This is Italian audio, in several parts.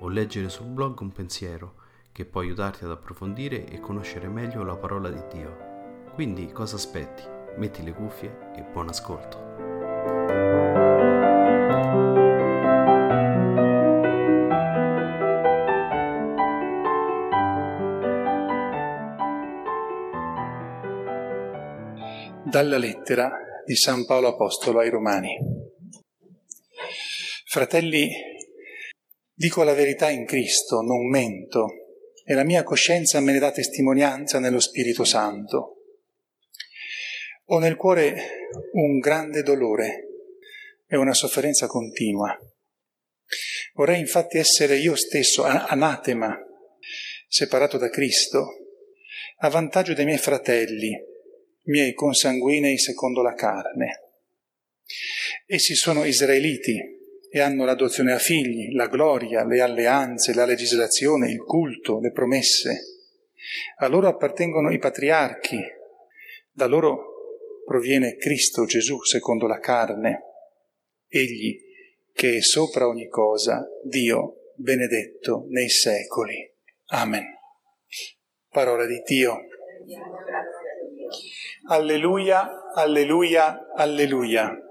o leggere sul blog un pensiero che può aiutarti ad approfondire e conoscere meglio la parola di Dio. Quindi cosa aspetti? Metti le cuffie e buon ascolto. Dalla lettera di San Paolo Apostolo ai Romani. Fratelli, dico la verità in Cristo, non mento, e la mia coscienza me ne dà testimonianza nello Spirito Santo. Ho nel cuore un grande dolore e una sofferenza continua. Vorrei infatti essere io stesso anatema, separato da Cristo, a vantaggio dei miei fratelli, miei consanguinei secondo la carne. Essi sono israeliti e hanno l'adozione a figli, la gloria, le alleanze, la legislazione, il culto, le promesse. A loro appartengono i patriarchi, da loro proviene Cristo Gesù secondo la carne, egli che è sopra ogni cosa, Dio benedetto nei secoli. Amen. Parola di Dio. Alleluia, alleluia, alleluia.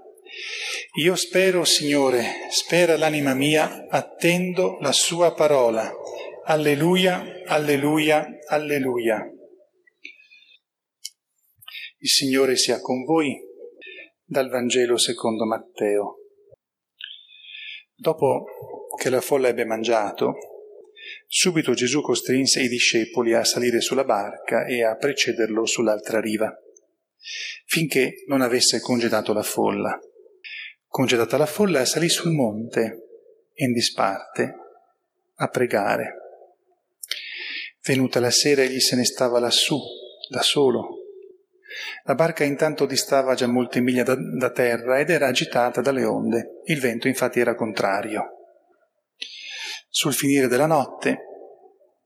Io spero, Signore, spera l'anima mia, attendo la sua parola. Alleluia, alleluia, alleluia. Il Signore sia con voi dal Vangelo secondo Matteo. Dopo che la folla ebbe mangiato, subito Gesù costrinse i discepoli a salire sulla barca e a precederlo sull'altra riva, finché non avesse congedato la folla. Congedata la folla, salì sul monte, in disparte, a pregare. Venuta la sera, egli se ne stava lassù, da solo, la barca intanto distava già molte miglia da, da terra ed era agitata dalle onde. Il vento infatti era contrario. Sul finire della notte,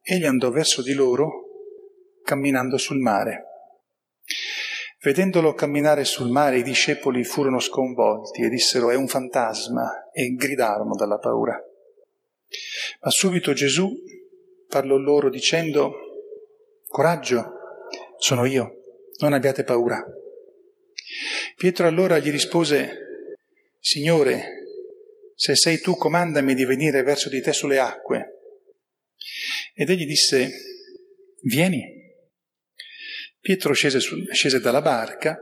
egli andò verso di loro camminando sul mare. Vedendolo camminare sul mare, i discepoli furono sconvolti e dissero è un fantasma e gridarono dalla paura. Ma subito Gesù parlò loro dicendo coraggio, sono io non abbiate paura. Pietro allora gli rispose, Signore, se sei tu comandami di venire verso di te sulle acque. Ed egli disse, vieni. Pietro scese, su, scese dalla barca,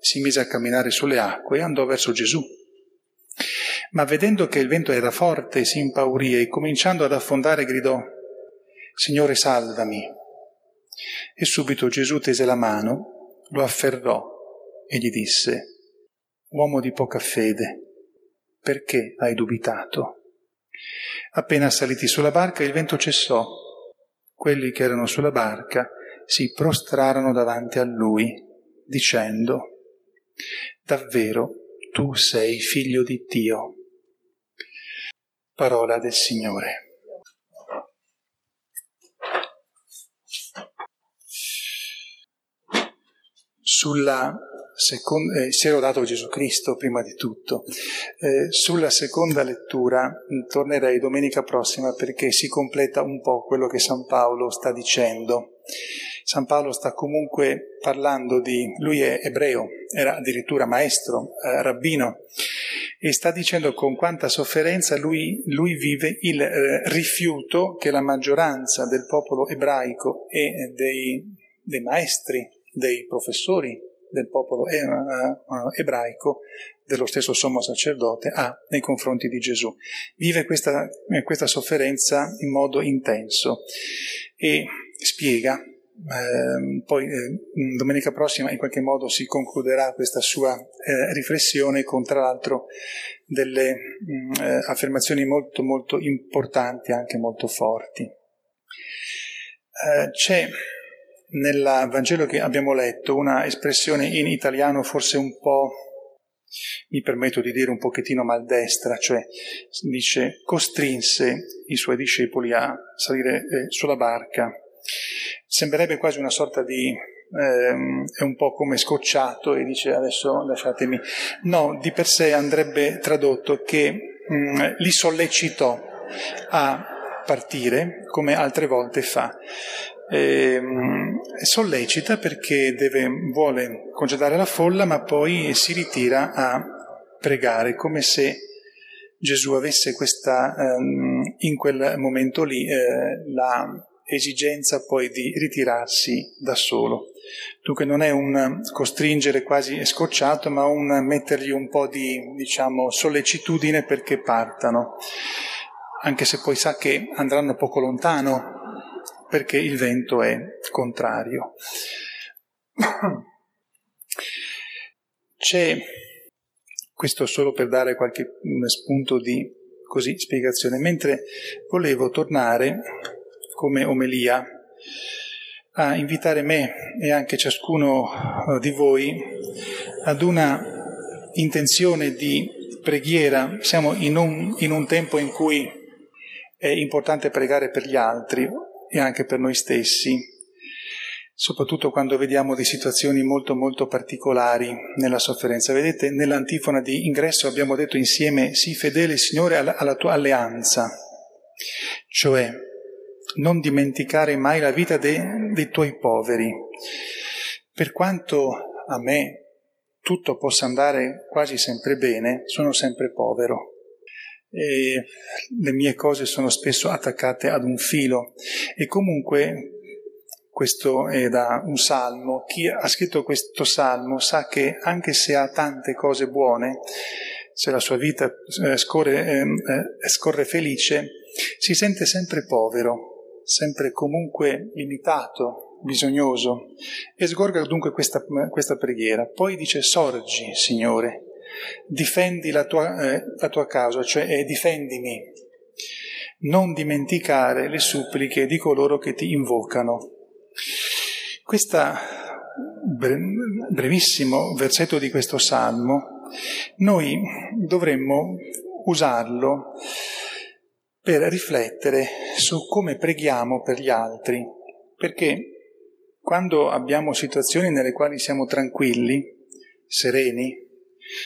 si mise a camminare sulle acque e andò verso Gesù. Ma vedendo che il vento era forte, si impaurì e cominciando ad affondare gridò, Signore salvami. E subito Gesù tese la mano, lo afferrò e gli disse, Uomo di poca fede, perché hai dubitato? Appena saliti sulla barca il vento cessò. Quelli che erano sulla barca si prostrarono davanti a lui, dicendo, Davvero tu sei figlio di Dio. Parola del Signore. sulla seconda, eh, si è lodato Gesù Cristo prima di tutto. Eh, sulla seconda lettura mh, tornerei domenica prossima perché si completa un po' quello che San Paolo sta dicendo. San Paolo sta comunque parlando di, lui è ebreo, era addirittura maestro, eh, rabbino, e sta dicendo con quanta sofferenza lui, lui vive il eh, rifiuto che la maggioranza del popolo ebraico e dei, dei maestri, dei professori del popolo eh, eh, ebraico, dello stesso sommo sacerdote, ha nei confronti di Gesù. Vive questa, eh, questa sofferenza in modo intenso e spiega eh, poi eh, domenica prossima in qualche modo si concluderà questa sua eh, riflessione con tra l'altro delle mh, mm, eh, affermazioni molto molto importanti, anche molto forti. Eh, c'è nel Vangelo che abbiamo letto una espressione in italiano forse un po', mi permetto di dire un pochettino maldestra, cioè dice costrinse i suoi discepoli a salire eh, sulla barca Sembrerebbe quasi una sorta di ehm, è un po' come scocciato e dice adesso lasciatemi. No, di per sé andrebbe tradotto che mh, mm, li sollecitò a partire come altre volte fa. E, mh, sollecita perché deve, vuole congedare la folla ma poi si ritira a pregare come se Gesù avesse questa, ehm, in quel momento lì, eh, la esigenza poi di ritirarsi da solo. Dunque non è un costringere quasi scocciato, ma un mettergli un po' di, diciamo, sollecitudine perché partano, anche se poi sa che andranno poco lontano, perché il vento è contrario. C'è, questo solo per dare qualche spunto di così, spiegazione, mentre volevo tornare come omelia a invitare me e anche ciascuno eh, di voi ad una intenzione di preghiera. Siamo in un, in un tempo in cui è importante pregare per gli altri e anche per noi stessi, soprattutto quando vediamo di situazioni molto molto particolari nella sofferenza. Vedete, nell'antifona di ingresso abbiamo detto insieme, sii fedele Signore alla, alla tua alleanza, cioè non dimenticare mai la vita de, dei tuoi poveri. Per quanto a me tutto possa andare quasi sempre bene, sono sempre povero. E le mie cose sono spesso attaccate ad un filo e comunque questo è da un salmo. Chi ha scritto questo salmo sa che anche se ha tante cose buone, se la sua vita eh, scorre, eh, eh, scorre felice, si sente sempre povero sempre comunque limitato, bisognoso, e sgorga dunque questa, questa preghiera. Poi dice sorgi, Signore, difendi la tua, eh, la tua causa, cioè eh, difendimi. Non dimenticare le suppliche di coloro che ti invocano. Questo brevissimo versetto di questo salmo, noi dovremmo usarlo per riflettere su come preghiamo per gli altri, perché quando abbiamo situazioni nelle quali siamo tranquilli, sereni,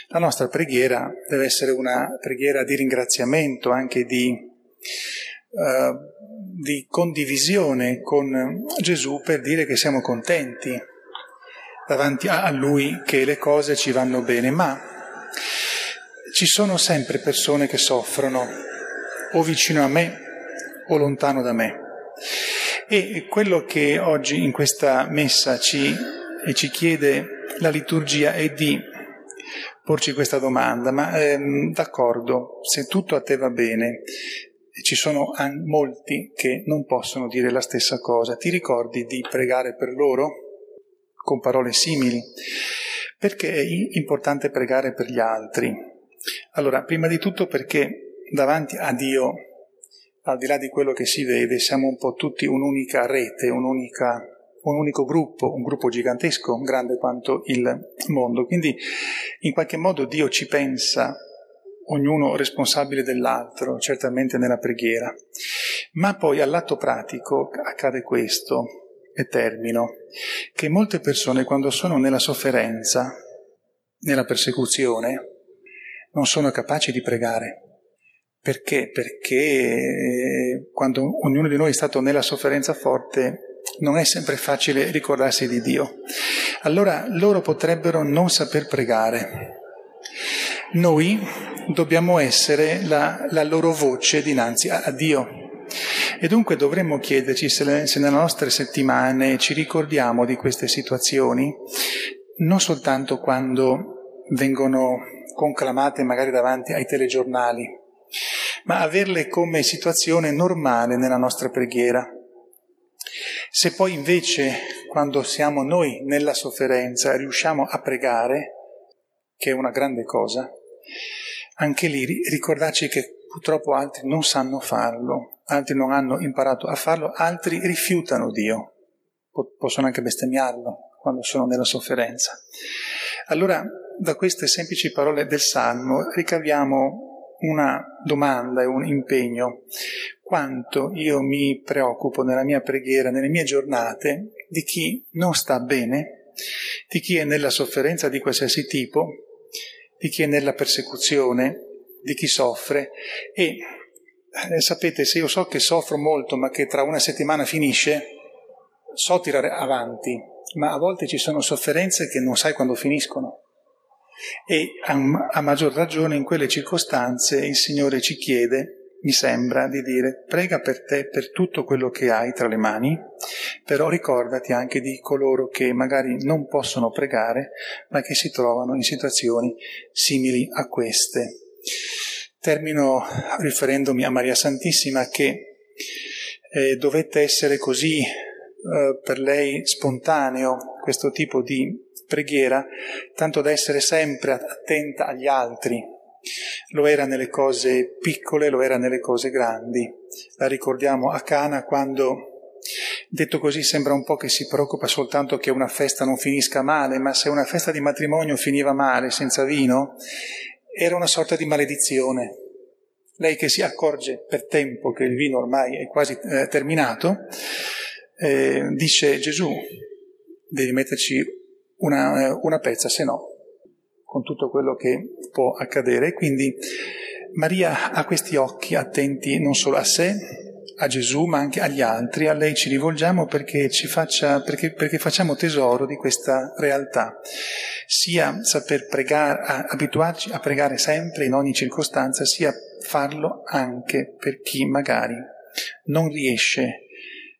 la nostra preghiera deve essere una preghiera di ringraziamento, anche di, uh, di condivisione con Gesù per dire che siamo contenti davanti a Lui che le cose ci vanno bene, ma ci sono sempre persone che soffrono o vicino a me o lontano da me. E quello che oggi in questa messa ci, ci chiede la liturgia è di porci questa domanda, ma ehm, d'accordo, se tutto a te va bene, ci sono molti che non possono dire la stessa cosa, ti ricordi di pregare per loro con parole simili? Perché è importante pregare per gli altri? Allora, prima di tutto perché davanti a Dio, al di là di quello che si vede, siamo un po' tutti un'unica rete, un'unica, un unico gruppo, un gruppo gigantesco, grande quanto il mondo. Quindi in qualche modo Dio ci pensa, ognuno responsabile dell'altro, certamente nella preghiera. Ma poi all'atto pratico accade questo, e termino, che molte persone quando sono nella sofferenza, nella persecuzione, non sono capaci di pregare. Perché? Perché quando ognuno di noi è stato nella sofferenza forte non è sempre facile ricordarsi di Dio. Allora loro potrebbero non saper pregare. Noi dobbiamo essere la, la loro voce dinanzi a, a, Dio. E dunque dovremmo chiederci se, le, se nelle nostre settimane ci ricordiamo di queste situazioni, non soltanto quando vengono conclamate magari davanti ai telegiornali, ma averle come situazione normale nella nostra preghiera. Se poi invece, quando siamo noi nella sofferenza, riusciamo a pregare, che è una grande cosa, anche lì ricordarci che purtroppo altri non sanno farlo, altri non hanno imparato a farlo, altri rifiutano Dio, possono anche bestemmiarlo quando sono nella sofferenza. Allora, da queste semplici parole del Salmo ricaviamo una domanda e un impegno. Quanto io mi preoccupo nella mia preghiera, nelle mie giornate, di chi non sta bene, di chi è nella sofferenza di qualsiasi tipo, di chi è nella persecuzione, di chi soffre e eh, sapete, se io so che soffro molto ma che tra una settimana finisce, so tirare avanti, ma a volte ci sono sofferenze che non sai quando finiscono. E a, maggior ragione in quelle circostanze il Signore ci chiede mi sembra di dire prega per te per tutto quello che hai tra le mani, però ricordati anche di coloro che magari non possono pregare, ma che si trovano in situazioni simili a queste. Termino riferendomi a Maria Santissima che eh, dovette essere così eh, per lei spontaneo questo tipo di preghiera, tanto da essere sempre attenta agli altri. Lo era nelle cose piccole, lo era nelle cose grandi. La ricordiamo a Cana quando, detto così, sembra un po' che si preoccupa soltanto che una festa non finisca male, ma se una festa di matrimonio finiva male, senza vino, era una sorta di maledizione. Lei che si accorge per tempo che il vino ormai è quasi eh, terminato, eh, dice Gesù, devi metterci una, eh, una pezza, se no, con tutto quello che può accadere. Quindi Maria ha questi occhi attenti non solo a sé, a Gesù, ma anche agli altri. A lei ci rivolgiamo perché, ci faccia, perché, perché facciamo tesoro di questa realtà. Sia saper pregare, abituarci a pregare sempre in ogni circostanza, sia farlo anche per chi magari non riesce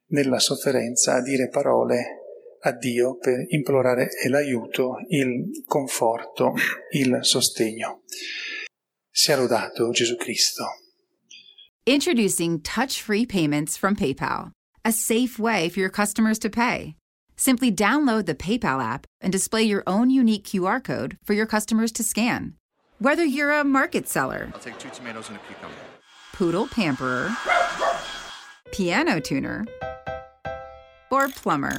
nella sofferenza a dire parole a Dio per implorare l'aiuto, il conforto, il sostegno. Sia lodato Gesù Cristo. Introducing touch-free payments from PayPal, a safe way for your customers to pay. Simply download the PayPal app and display your own unique QR code for your customers to scan. Whether you're a market seller, I'll take two tomatoes and a cucumber. poodle pamperer, piano tuner, or plumber.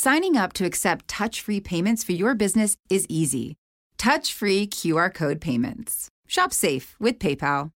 Signing up to accept touch free payments for your business is easy. Touch free QR code payments. Shop safe with PayPal.